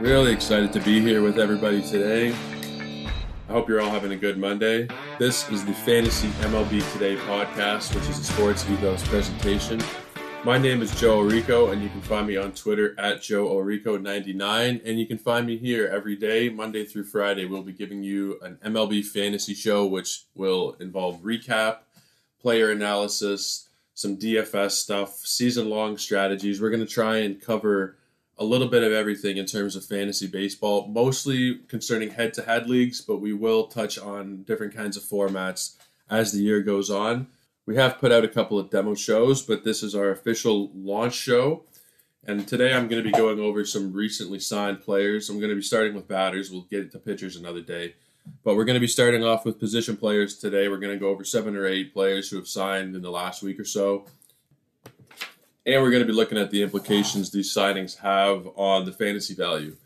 Really excited to be here with everybody today. I hope you're all having a good Monday. This is the Fantasy MLB Today podcast, which is a Sports Ethos presentation. My name is Joe Orrico, and you can find me on Twitter at Joe Orrico99. And you can find me here every day, Monday through Friday. We'll be giving you an MLB fantasy show, which will involve recap, player analysis, some DFS stuff, season long strategies. We're going to try and cover a little bit of everything in terms of fantasy baseball, mostly concerning head to head leagues, but we will touch on different kinds of formats as the year goes on. We have put out a couple of demo shows, but this is our official launch show. And today I'm going to be going over some recently signed players. I'm going to be starting with batters. We'll get to pitchers another day. But we're going to be starting off with position players today. We're going to go over seven or eight players who have signed in the last week or so and we're going to be looking at the implications these signings have on the fantasy value.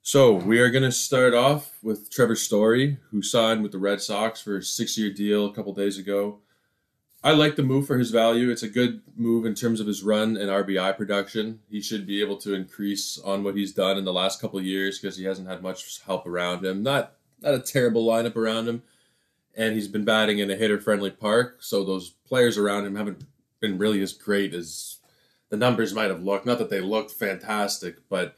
So we are going to start off with Trevor Story, who signed with the Red Sox for a six-year deal a couple days ago. I like the move for his value. It's a good move in terms of his run and RBI production. He should be able to increase on what he's done in the last couple years because he hasn't had much help around him. Not not a terrible lineup around him, and he's been batting in a hitter-friendly park. So those players around him haven't been really as great as the numbers might have looked. Not that they looked fantastic, but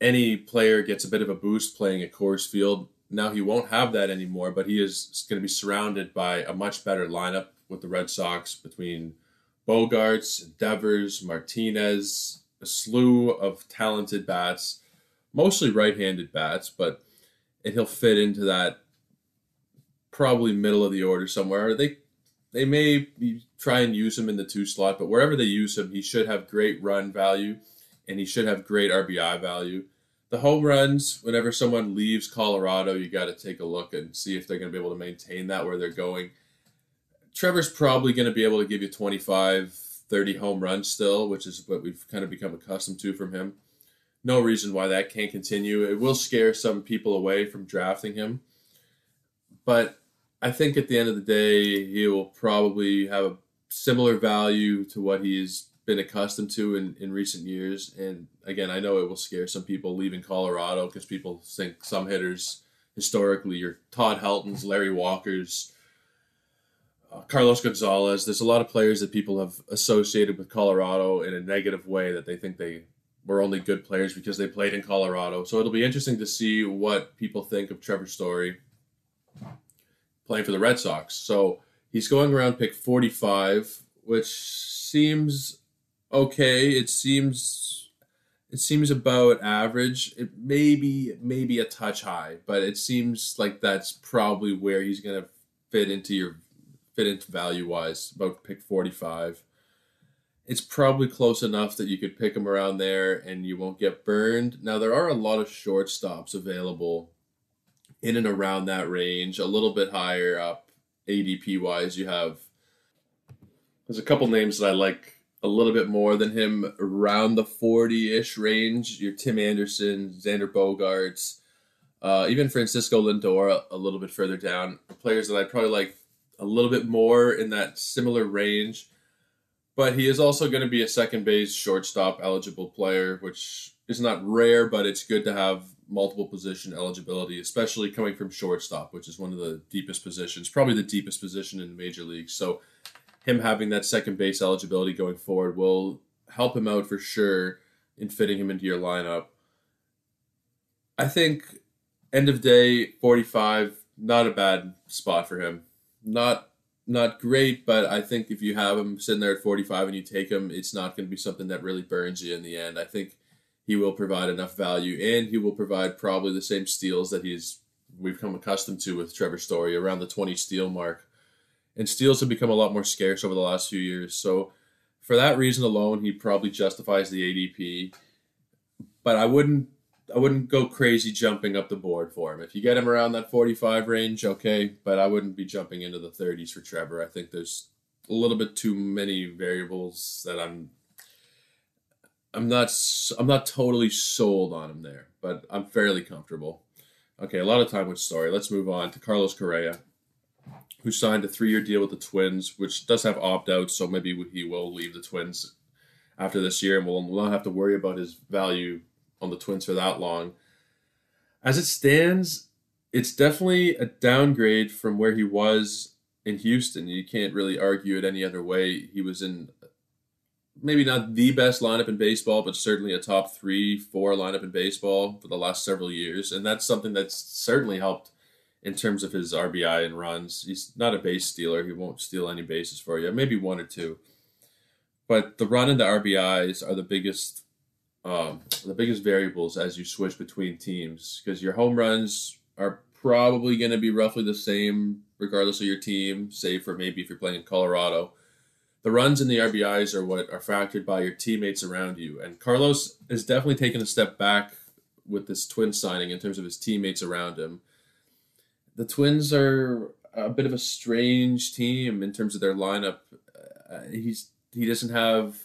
any player gets a bit of a boost playing at Coors Field. Now he won't have that anymore, but he is going to be surrounded by a much better lineup with the Red Sox between Bogaerts, Devers, Martinez, a slew of talented bats, mostly right-handed bats, but and he'll fit into that probably middle of the order somewhere. They they may try and use him in the two slot, but wherever they use him, he should have great run value and he should have great RBI value. The home runs, whenever someone leaves Colorado, you got to take a look and see if they're going to be able to maintain that where they're going. Trevor's probably going to be able to give you 25, 30 home runs still, which is what we've kind of become accustomed to from him. No reason why that can't continue. It will scare some people away from drafting him. But I think at the end of the day, he will probably have a similar value to what he's been accustomed to in, in recent years. And again, I know it will scare some people leaving Colorado because people think some hitters historically are Todd Helton's, Larry Walker's, uh, Carlos Gonzalez. There's a lot of players that people have associated with Colorado in a negative way that they think they were only good players because they played in Colorado. So it'll be interesting to see what people think of Trevor Story playing for the Red Sox. So he's going around pick 45, which seems okay. It seems it seems about average. It may be maybe a touch high, but it seems like that's probably where he's going to fit into your fit into value wise. About pick 45. It's probably close enough that you could pick him around there and you won't get burned. Now there are a lot of shortstops available in and around that range, a little bit higher up ADP wise. You have there's a couple names that I like a little bit more than him around the 40 ish range. Your Tim Anderson, Xander Bogaerts, uh, even Francisco Lindor a little bit further down. Players that I probably like a little bit more in that similar range. But he is also going to be a second base shortstop eligible player, which is not rare, but it's good to have multiple position eligibility, especially coming from shortstop, which is one of the deepest positions, probably the deepest position in the major leagues. So, him having that second base eligibility going forward will help him out for sure in fitting him into your lineup. I think end of day 45 not a bad spot for him. Not not great, but I think if you have him sitting there at 45 and you take him, it's not going to be something that really burns you in the end. I think he will provide enough value, and he will provide probably the same steals that he's we've come accustomed to with Trevor Story around the 20 steal mark. And steals have become a lot more scarce over the last few years. So for that reason alone, he probably justifies the ADP. But I wouldn't I wouldn't go crazy jumping up the board for him. If you get him around that 45 range, okay, but I wouldn't be jumping into the 30s for Trevor. I think there's a little bit too many variables that I'm I'm not I'm not totally sold on him there, but I'm fairly comfortable. Okay, a lot of time with story. Let's move on to Carlos Correa, who signed a three-year deal with the Twins, which does have opt-outs, so maybe he will leave the Twins after this year, and we'll, we'll not have to worry about his value on the Twins for that long. As it stands, it's definitely a downgrade from where he was in Houston. You can't really argue it any other way. He was in maybe not the best lineup in baseball, but certainly a top three, four lineup in baseball for the last several years. And that's something that's certainly helped in terms of his RBI and runs. He's not a base stealer. He won't steal any bases for you, maybe one or two. But the run and the RBIs are the biggest um, the biggest variables as you switch between teams because your home runs are probably going to be roughly the same regardless of your team, save for maybe if you're playing in Colorado. The runs and the RBIs are what are factored by your teammates around you. And Carlos has definitely taken a step back with this twin signing in terms of his teammates around him. The Twins are a bit of a strange team in terms of their lineup. Uh, he's he doesn't have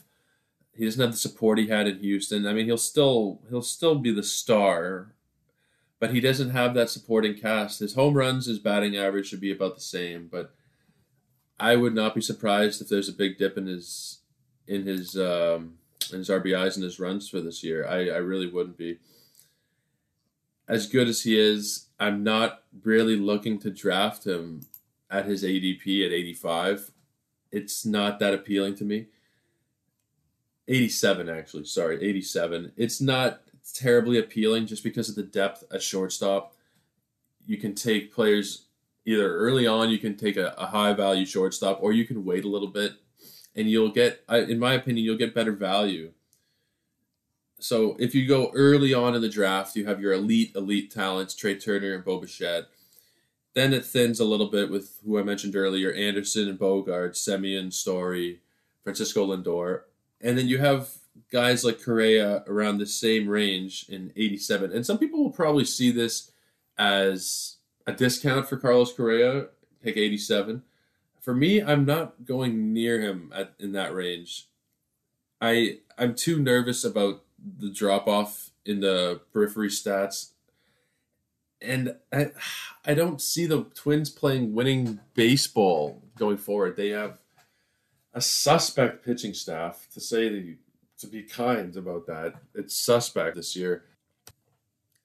he doesn't have the support he had in Houston. I mean, he'll still he'll still be the star, but he doesn't have that supporting cast. His home runs, his batting average should be about the same, but I would not be surprised if there's a big dip in his in his um, in his RBIs and his runs for this year. I, I really wouldn't be. As good as he is, I'm not really looking to draft him at his ADP at 85. It's not that appealing to me 87 actually sorry 87 it's not terribly appealing just because of the depth at shortstop you can take players either early on you can take a, a high value shortstop or you can wait a little bit and you'll get in my opinion you'll get better value. So if you go early on in the draft you have your elite elite talents Trea Turner and Bo Bichette. Then it thins a little bit with who I mentioned earlier Anderson and Bogart Semien Story Francisco Lindor. And then you have guys like Correa around the same range in 87. And some people will probably see this as a discount for Carlos Correa, pick 87. For me, I'm not going near him at in that range. I I'm too nervous about the drop off in the periphery stats. And I I don't see the Twins playing winning baseball going forward. They have a suspect pitching staff to say the, to be kind about that. It's suspect this year.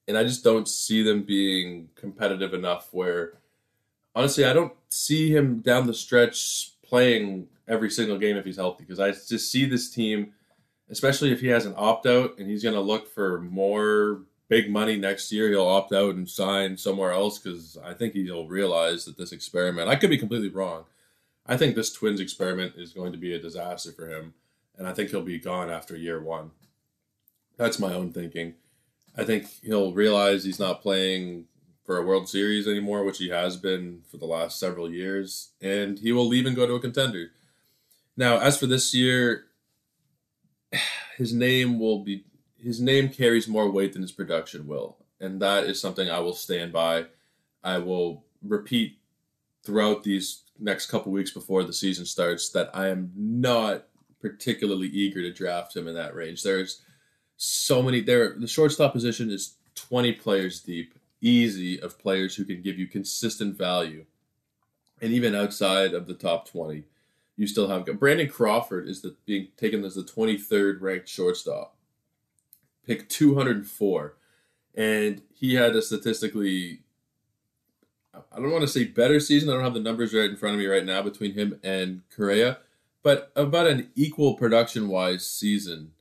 And I just don't see them being competitive enough where honestly I don't see him down the stretch playing every single game if he's healthy because I just see this team especially if he has an opt out and he's going to look for more big money next year he'll opt out and sign somewhere else because I think he'll realize that this experiment I could be completely wrong I think this Twins experiment is going to be a disaster for him, and I think he'll be gone after year one. That's my own thinking. I think he'll realize he's not playing for a World Series anymore, which he has been for the last several years, and he will leave and go to a contender. Now, as for this year, his name will be his name carries more weight than his production will, and that is something I will stand by. I will repeat throughout these next couple weeks before the season starts that I am not particularly eager to draft him in that range. There's so many there. The shortstop position is 20 players deep, easy of players who can give you consistent value. And even outside of the top 20, you still have Brandon Crawford is the, being taken as the 23rd ranked shortstop, pick 204, and he had a statistically I don't want to say better season. I don't have the numbers right in front of me right now between him and Correa, but about an equal production wise season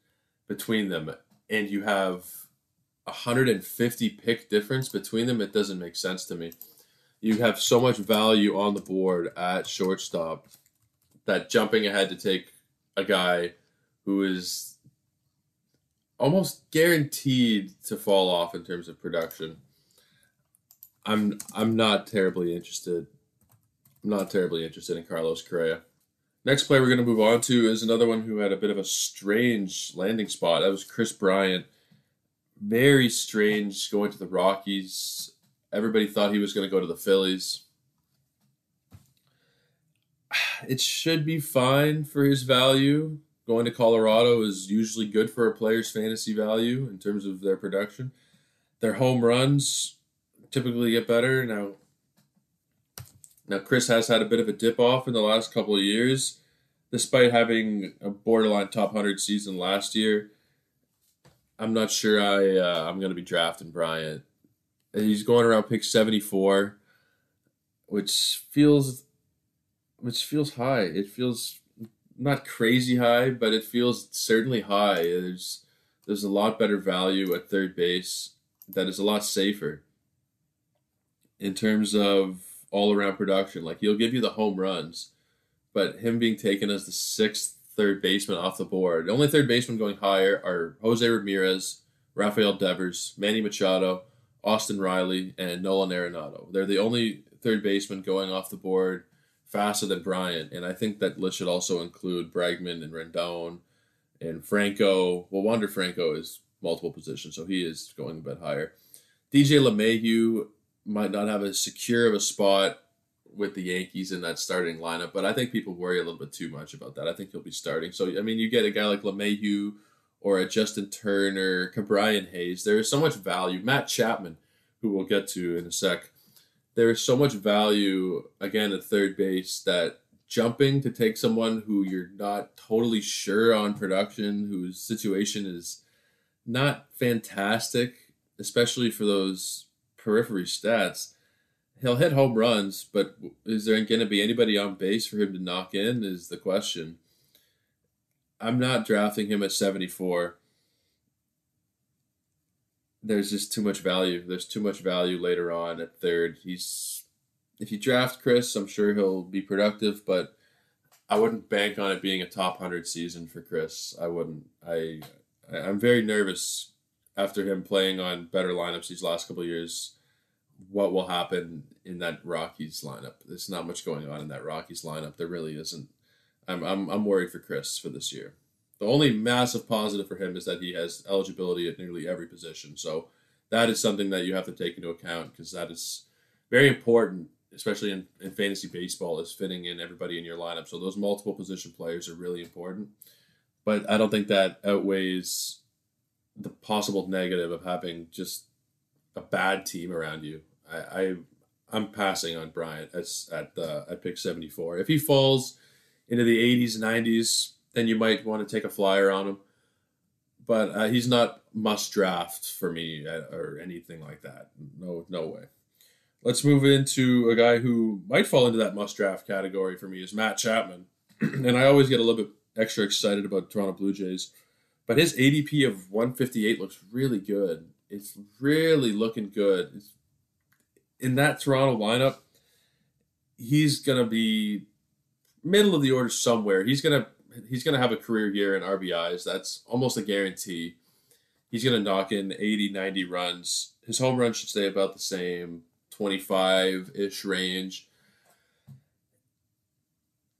between them. And you have 150 pick difference between them. It doesn't make sense to me. You have so much value on the board at shortstop that jumping ahead to take a guy who is almost guaranteed to fall off in terms of production I'm I'm not terribly interested. I'm not terribly interested in Carlos Correa. Next player we're going to move on to is another one who had a bit of a strange landing spot. That was Kris Bryant. Very strange going to the Rockies. Everybody thought he was going to go to the Phillies. It should be fine for his value. Going to Colorado is usually good for a player's fantasy value in terms of their production. Their home runs typically get better. Now, now Kris has had a bit of a dip off in the last couple of years, despite having a borderline top hundred season last year. I'm not sure I uh, I'm going to be drafting Bryant. He's going around pick 74, which feels which feels high. It feels not crazy high, but it feels certainly high. There's there's a lot better value at third base that is a lot safer in terms of all around production. Like he'll give you the home runs, but him being taken as the sixth third baseman off the board. The only third baseman going higher are Jose Ramirez, Rafael Devers, Manny Machado, Austin Riley, and Nolan Arenado. They're the only third baseman going off the board faster than Bryant, and I think that list should also include Bregman and Rendon and Franco. Well, Wander Franco is multiple positions, so he is going a bit higher. DJ LeMahieu might not have as secure of a spot with the Yankees in that starting lineup, but I think people worry a little bit too much about that. I think he'll be starting. So I mean, you get a guy like LeMahieu or a Justin Turner, Ke'Bryan Hayes. There is so much value. Matt Chapman, who we'll get to in a sec. There is so much value again at third base that jumping to take someone who you're not totally sure on production, whose situation is not fantastic, especially for those periphery stats he'll hit home runs, but is there going to be anybody on base for him to knock in? Is the question. I'm not drafting him at 74. There's just too much value. There's too much value later on at third. He's if you draft Kris, I'm sure he'll be productive, but I wouldn't bank on it being a top hundred season for Kris. I wouldn't. I I'm very nervous after him playing on better lineups these last couple years what will happen in that Rockies lineup. There's not much going on in that Rockies lineup. There really isn't. I'm I'm I'm worried for Kris for this year. The only massive positive for him is that he has eligibility at nearly every position. So that is something that you have to take into account because that is very important, especially in, in fantasy baseball, is fitting in everybody in your lineup. So those multiple position players are really important. But I don't think that outweighs the possible negative of having just a bad team around you. I, I I'm passing on Bryant at at the at pick 74. If he falls into the 80s, 90s, then you might want to take a flyer on him. But uh, he's not must draft for me uh, or anything like that. No, no way. Let's move into a guy who might fall into that must draft category for me is Matt Chapman, and I always get a little bit extra excited about Toronto Blue Jays. But his ADP of 158 looks really good. It's really looking good. It's, in that Toronto lineup, he's gonna be middle of the order somewhere. He's gonna he's gonna have a career year in RBIs. That's almost a guarantee. He's gonna knock in 80, 90 runs. His home run should stay about the same, 25 ish range.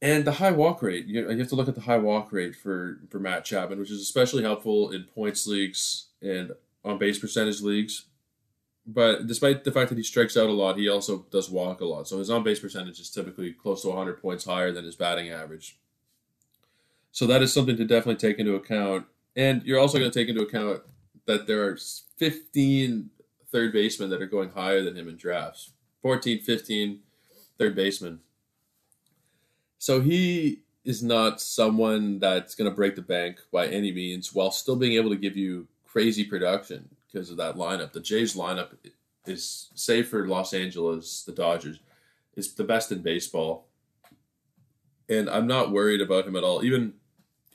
And the high walk rate, you, you have to look at the high walk rate for, for Matt Chapman, which is especially helpful in points leagues and on base percentage leagues. But despite the fact that he strikes out a lot, he also does walk a lot. So his on base percentage is typically close to 100 points higher than his batting average. So that is something to definitely take into account. And you're also going to take into account that there are 15 third basemen that are going higher than him in drafts 14, 15 third basemen. So he is not someone that's going to break the bank by any means while still being able to give you crazy production because of that lineup. The Jays lineup is, save for Los Angeles, the Dodgers, is the best in baseball. And I'm not worried about him at all. Even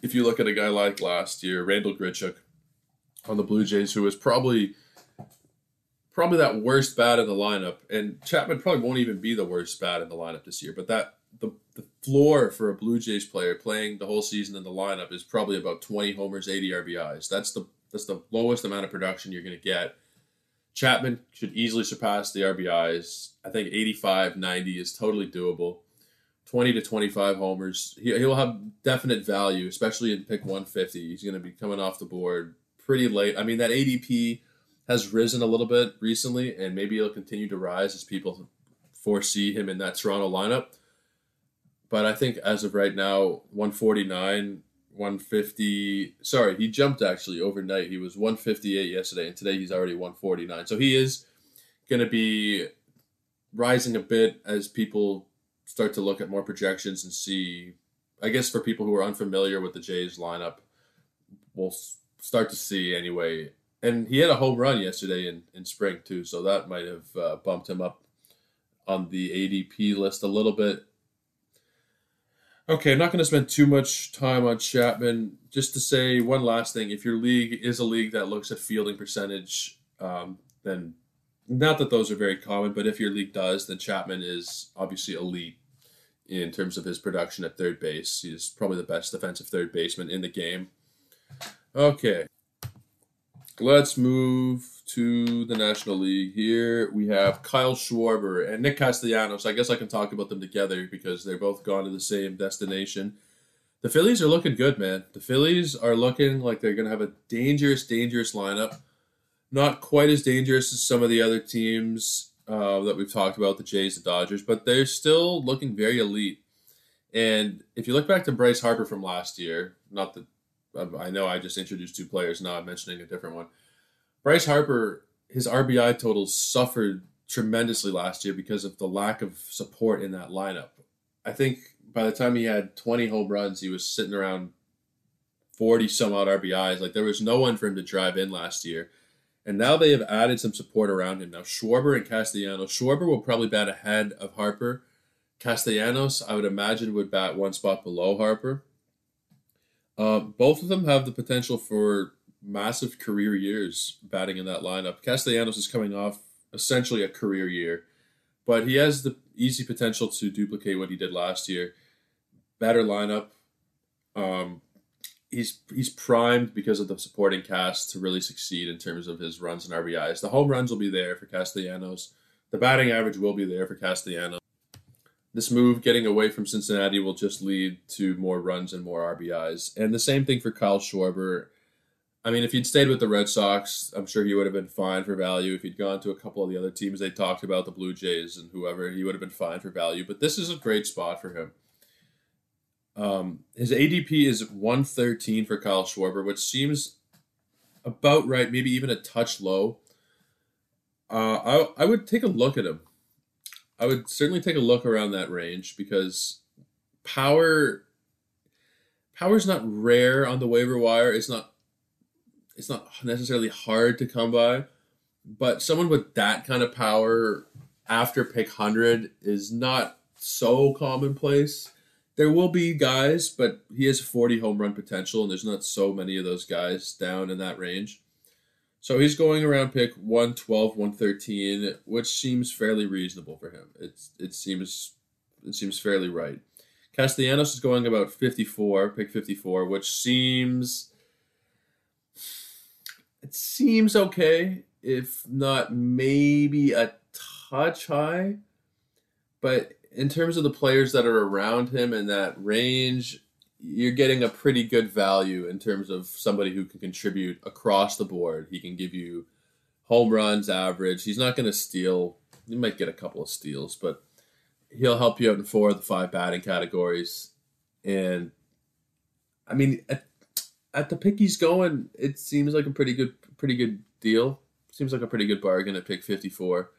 if you look at a guy like last year, Randall Grichuk on the Blue Jays, who was probably probably that worst bat in the lineup, and Chapman probably won't even be the worst bat in the lineup this year. But that the, the floor for a Blue Jays player playing the whole season in the lineup is probably about 20 homers, 80 RBIs. That's the that's the lowest amount of production you're going to get. Chapman should easily surpass the RBIs. I think 85, 90 is totally doable. 20 to 25 homers. He, he'll have definite value, especially in pick 150. He's going to be coming off the board pretty late. I mean, that ADP has risen a little bit recently, and maybe it'll continue to rise as people foresee him in that Toronto lineup. But I think as of right now, 149 150. Sorry, he jumped actually overnight. He was 158 yesterday, and today he's already 149. So he is going to be rising a bit as people start to look at more projections and see. I guess for people who are unfamiliar with the Jays lineup, we'll start to see anyway and he had a home run yesterday in, in spring too, so that might have uh, bumped him up on the ADP list a little bit. Okay, I'm not going to spend too much time on Chapman. Just to say one last thing: if your league is a league that looks at fielding percentage, um, then not that those are very common, but if your league does, then Chapman is obviously elite in terms of his production at third base. He's probably the best defensive third baseman in the game. Okay, let's move to the National League. Here we have Kyle Schwarber and Nick Castellanos. I guess I can talk about them together because they're both gone to the same destination. The Phillies are looking good, man. The Phillies are looking like they're going to have a dangerous, dangerous lineup. Not quite as dangerous as some of the other teams uh, that we've talked about, the Jays, the Dodgers, but they're still looking very elite. And if you look back to Bryce Harper from last year, not that I know I just introduced two players. Now I'm mentioning a different one. Bryce Harper, his RBI totals suffered tremendously last year because of the lack of support in that lineup. I think by the time he had 20 home runs, he was sitting around 40 some odd RBIs. Like there was no one for him to drive in last year. And now they have added some support around him. Now Schwarber and Castellanos. Schwarber will probably bat ahead of Harper. Castellanos, I would imagine, would bat one spot below Harper. Uh, both of them have the potential for massive career years batting in that lineup. Castellanos is coming off essentially a career year, but he has the easy potential to duplicate what he did last year. Better lineup. Um, he's he's primed because of the supporting cast to really succeed in terms of his runs and RBIs. The home runs will be there for Castellanos. The batting average will be there for Castellanos. This move, getting away from Cincinnati, will just lead to more runs and more RBIs. And the same thing for Kyle Schwarber. I mean, if he'd stayed with the Red Sox, I'm sure he would have been fine for value. If he'd gone to a couple of the other teams they talked about, the Blue Jays and whoever, he would have been fine for value. But this is a great spot for him. Um, his ADP is 113 for Kyle Schwarber, which seems about right, maybe even a touch low. Uh, I, I would take a look at him. I would certainly take a look around that range because power power is not rare on the waiver wire. It's not it's not necessarily hard to come by, but someone with that kind of power after pick 100 is not so commonplace. There will be guys, but he has 40 home run potential, and there's not so many of those guys down in that range. So he's going around pick 112, 113, which seems fairly reasonable for him. It's it seems it seems fairly right. Castellanos is going about 54, pick 54, which seems it seems okay, if not maybe a touch high. But in terms of the players that are around him in that range, you're getting a pretty good value in terms of somebody who can contribute across the board. He can give you home runs, average. He's not going to steal. He might get a couple of steals, but he'll help you out in four of the five batting categories. And I mean, at, at the pick he's going, it seems like a pretty good, pretty good deal. Seems like a pretty good bargain at pick fifty four.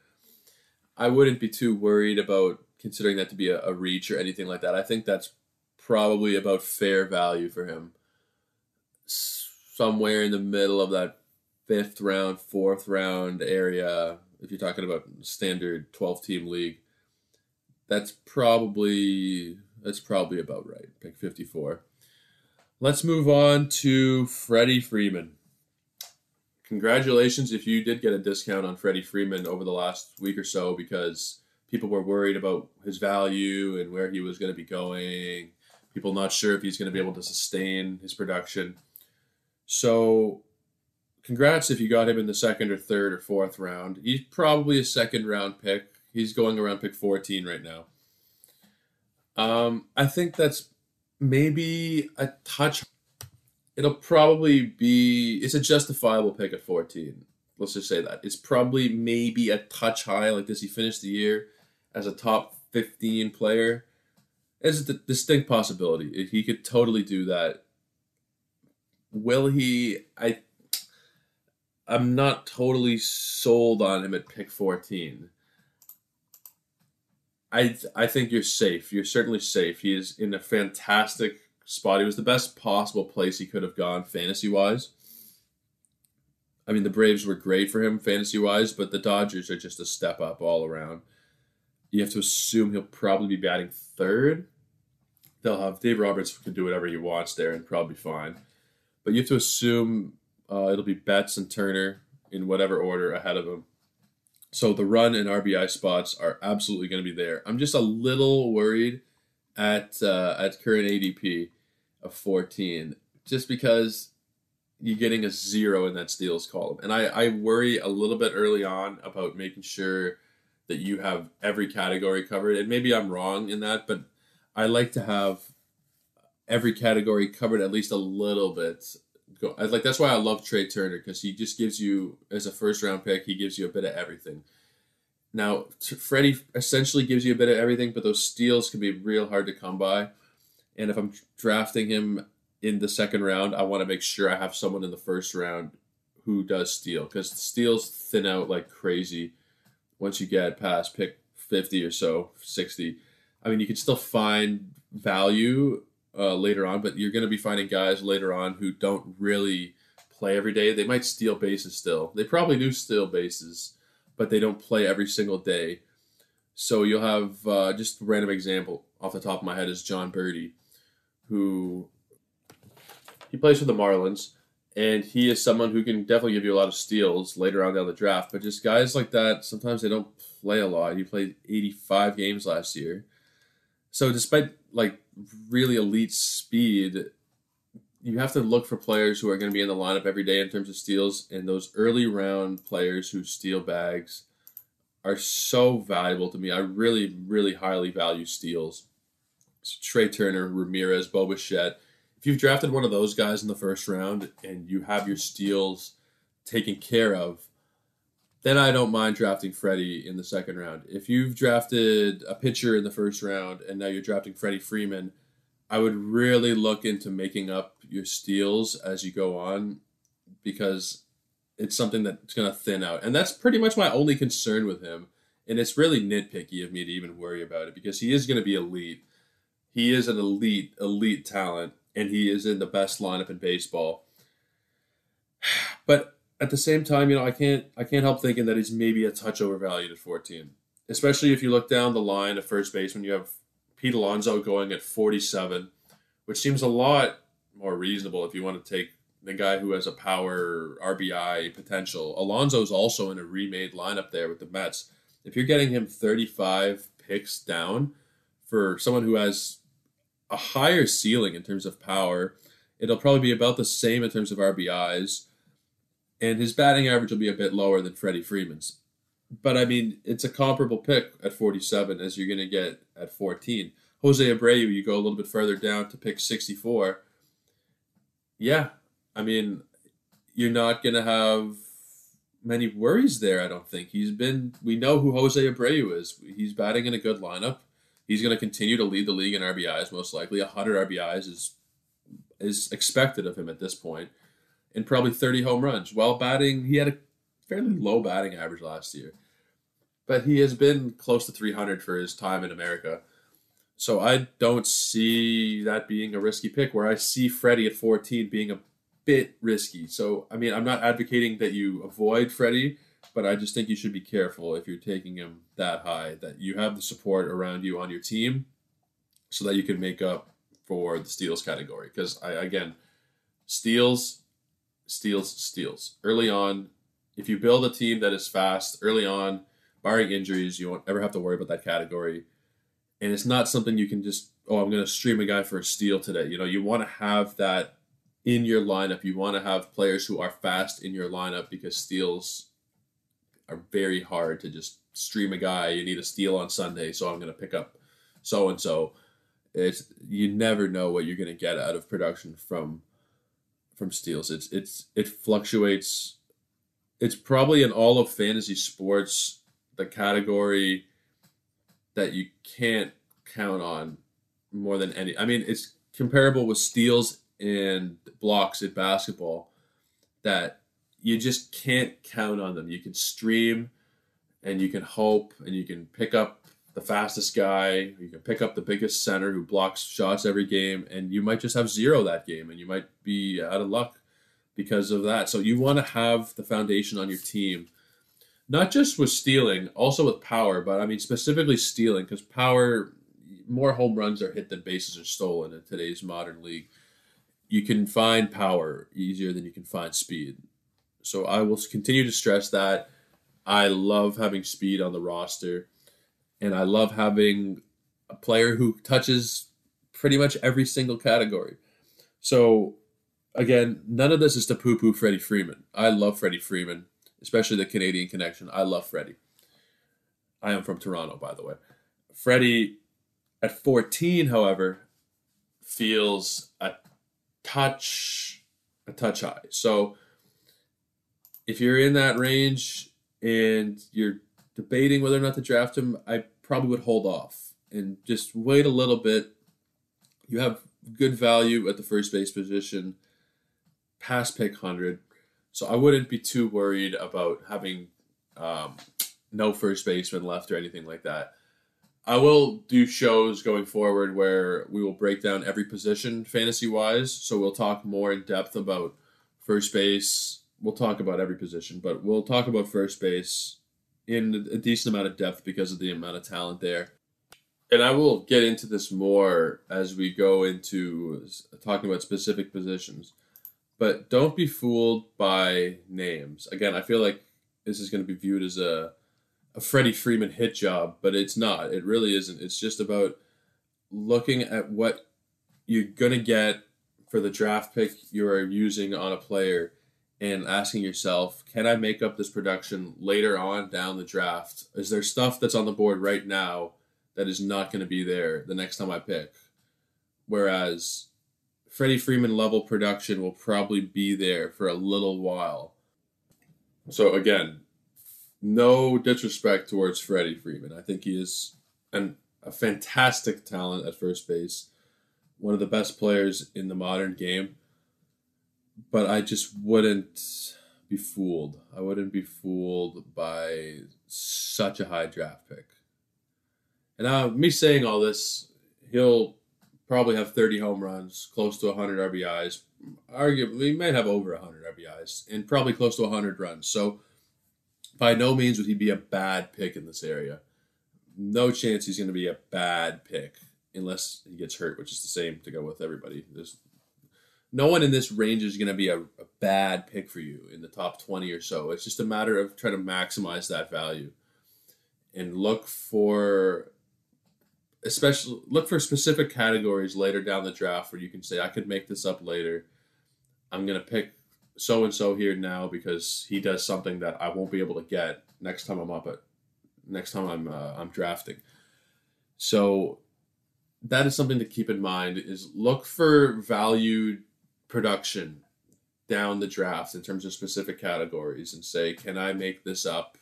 I wouldn't be too worried about considering that to be a, a reach or anything like that. I think that's probably about fair value for him. Somewhere in the middle of that fifth round, fourth round area, if you're talking about standard 12 team league, that's probably that's probably about right. Pick 54. Let's move on to Freddie Freeman. Congratulations if you did get a discount on Freddie Freeman over the last week or so because people were worried about his value and where he was going to be going people not sure if he's going to be able to sustain his production. So, congrats if you got him in the second or third or fourth round. He's probably a second round pick. He's going around pick 14 right now. Um, I think that's maybe a touch. It'll probably be, it's a justifiable pick at 14. Let's just say that. It's probably maybe a touch high. Like, does he finish the year as a top 15 player? is a distinct possibility. He could totally do that. Will he? I. I'm not totally sold on him at pick 14. I I think you're safe. You're certainly safe. He is in a fantastic spot. He was the best possible place he could have gone fantasy wise. I mean, the Braves were great for him fantasy wise, but the Dodgers are just a step up all around. You have to assume he'll probably be batting third. They'll have Dave Roberts can do whatever he wants there and probably fine. But you have to assume uh, it'll be Betts and Turner in whatever order ahead of him. So the run and RBI spots are absolutely going to be there. I'm just a little worried at uh, at current ADP of 14, just because you're getting a zero in that steals column, and I I worry a little bit early on about making sure that you have every category covered. And maybe I'm wrong in that, but I like to have every category covered at least a little bit. Go, like that's why I love Trea Turner because he just gives you as a first round pick, he gives you a bit of everything. Now, Freddie essentially gives you a bit of everything, but those steals can be real hard to come by. And if I'm drafting him in the second round, I want to make sure I have someone in the first round who does steal because steals thin out like crazy once you get past pick 50 or so, 60. I mean, you can still find value uh, later on, but you're going to be finding guys later on who don't really play every day. They might steal bases still. They probably do steal bases, but they don't play every single day. So you'll have uh, just a random example off the top of my head is Jon Berti, who he plays for the Marlins, and he is someone who can definitely give you a lot of steals later on down the draft. But just guys like that, sometimes they don't play a lot. He played 85 games last year. So despite like really elite speed, you have to look for players who are going to be in the lineup every day in terms of steals, and those early round players who steal bags are so valuable to me. I really, really highly value steals. So Trea Turner, Ramirez, Bo Bichette. If you've drafted one of those guys in the first round and you have your steals taken care of, then I don't mind drafting Freddie in the second round. If you've drafted a pitcher in the first round and now you're drafting Freddie Freeman, I would really look into making up your steals as you go on because it's something that's going to thin out. And that's pretty much my only concern with him. And it's really nitpicky of me to even worry about it because he is going to be elite. He is an elite, elite talent, and he is in the best lineup in baseball. But at the same time, you know, I can't I can't help thinking that he's maybe a touch overvalued at 14. Especially if you look down the line at first base when you have Pete Alonso going at 47, which seems a lot more reasonable if you want to take the guy who has a power RBI potential. Alonso's also in a remade lineup there with the Mets. If you're getting him 35 picks down for someone who has a higher ceiling in terms of power, it'll probably be about the same in terms of RBIs and his batting average will be a bit lower than Freddie Freeman's. But I mean, it's a comparable pick at 47 as you're going to get at 14. Jose Abreu, you go a little bit further down to pick 64. Yeah, I mean, you're not going to have many worries there, I don't think. He's been, we know who Jose Abreu is. He's batting in a good lineup. He's going to continue to lead the league in RBIs, most likely. 100 RBIs is is expected of him at this point and probably 30 home runs while batting. He had a fairly low batting average last year, but he has been close to 300 for his time in America. So I don't see that being a risky pick. Where I see Freddie at 14 being a bit risky. So I mean, I'm not advocating that you avoid Freddie, but I just think you should be careful if you're taking him that high. That you have the support around you on your team, so that you can make up for the steals category. Because I again, steals steals, steals. Early on, if you build a team that is fast early on, barring injuries, you won't ever have to worry about that category. And it's not something you can just, oh, I'm going to stream a guy for a steal today. You know, you want to have that in your lineup. You want to have players who are fast in your lineup because steals are very hard to just stream a guy. You need a steal on Sunday, so I'm going to pick up so and so. It's you never know what you're going to get out of production from from steals. It's it's it fluctuates. It's probably in all of fantasy sports the category that you can't count on more than any. I mean, it's comparable with steals and blocks in basketball that you just can't count on them. You can stream and you can hope and you can pick up the fastest guy. You can pick up the biggest center who blocks shots every game, and you might just have zero that game, and you might be out of luck. because of that. So you want to have the foundation on your team, not just with stealing, also with power, but I mean specifically stealing because power, more home runs are hit than bases are stolen in today's modern league. You can find power easier than you can find speed. So I will continue to stress that. I love having speed on the roster, and I love having a player who touches pretty much every single category. So, again, none of this is to poo poo Freddie Freeman. I love Freddie Freeman, especially the Canadian connection. I love Freddie. I am from Toronto, by the way. Freddie, at 14, however, feels a touch, a touch high. So, if you're in that range and you're debating whether or not to draft him, I probably would hold off and just wait a little bit. You have good value at the first base position, past pick 100. So I wouldn't be too worried about having um, no first baseman left or anything like that. I will do shows going forward where we will break down every position fantasy wise. So we'll talk more in depth about first base, we'll talk about every position, but we'll talk about first base in a decent amount of depth because of the amount of talent there. And I will get into this more as we go into talking about specific positions. But don't be fooled by names. Again, I feel like this is going to be viewed as a a Freddie Freeman hit job, but it's not. It really isn't. It's just about looking at what you're going to get for the draft pick you're using on a player and asking yourself, can I make up this production later on down the draft? Is there stuff that's on the board right now that is not going to be there the next time I pick? Whereas Freddie Freeman level production will probably be there for a little while. So again, no disrespect towards Freddie Freeman. I think he is an, a fantastic talent at first base, one of the best players in the modern game but I just wouldn't be fooled. I wouldn't be fooled by such a high draft pick. And now, me saying all this, he'll probably have 30 home runs, close to 100 RBIs. Arguably, he might have over 100 RBIs and probably close to 100 runs. So, by no means would he be a bad pick in this area. No chance he's going to be a bad pick unless he gets hurt, which is the same to go with everybody. There's no one in this range is going to be a, a, bad pick for you in the top 20 or so. It's just a matter of trying to maximize that value and look for especially look for specific categories later down the draft where you can say I could make this up later. I'm going to pick so and so here now because he does something that I won't be able to get next time I'm up at next time I'm uh, I'm drafting. So that is something to keep in mind is look for valued production down the draft in terms of specific categories and say, can I make this up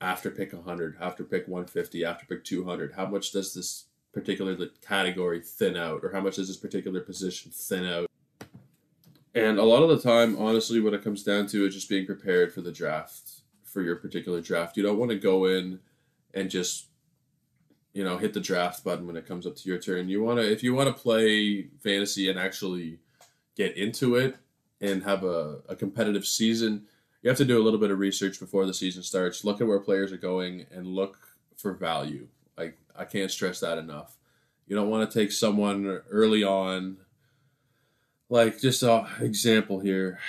after pick 100, after pick 150, after pick 200? How much does this particular category thin out, or how much does this particular position thin out? And a lot of the time, honestly, what it comes down to is just being prepared for the draft, for your particular draft. You don't want to go in and just you know hit the draft button when it comes up to your turn. You want to if you want to play fantasy and actually get into it and have a, a competitive season, you have to do a little bit of research before the season starts. Look at where players are going and look for value. Like I can't stress that enough. You don't want to take someone early on. Like just an example here,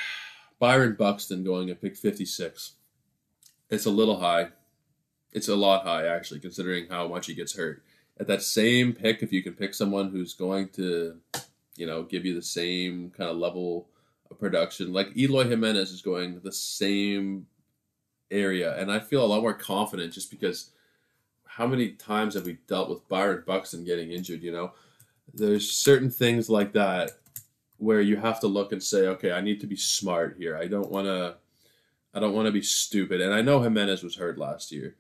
Byron Buxton going at pick fifty six. It's a little high. It's a lot high actually, considering how much he gets hurt. At that same pick, if you can pick someone who's going to you know, give you the same kind of level of production. Like Eloy Jimenez is going the same area, and I feel a lot more confident just because how many times have we dealt with Byron Buxton getting injured? You know, there's certain things like that where you have to look and say, okay, I need to be smart here. I don't want to, I don't want to be stupid. And I know Jimenez was hurt last year,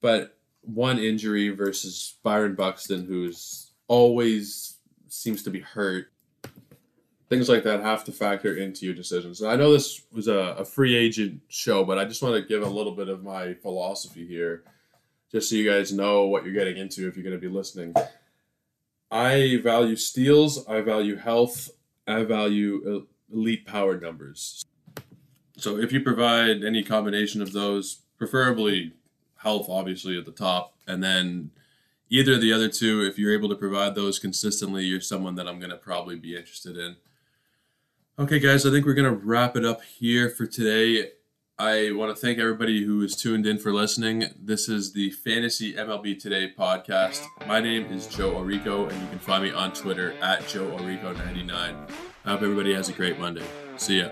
but one injury versus Byron Buxton, who's always seems to be hurt. Things like that have to factor into your decisions. And I know this was a, a free agent show, but I just want to give a little bit of my philosophy here, just so you guys know what you're getting into if you're going to be listening. I value steals, I value health, I value elite power numbers. So if you provide any combination of those, preferably health, obviously at the top, and then either of the other two, if you're able to provide those consistently, you're someone that I'm going to probably be interested in. Okay, guys, I think we're going to wrap it up here for today. I want to thank everybody who is tuned in for listening. This is the Fantasy MLB Today podcast. My name is Joe Orrico, and you can find me on Twitter at Joe Orrico99. I hope everybody has a great Monday. See ya.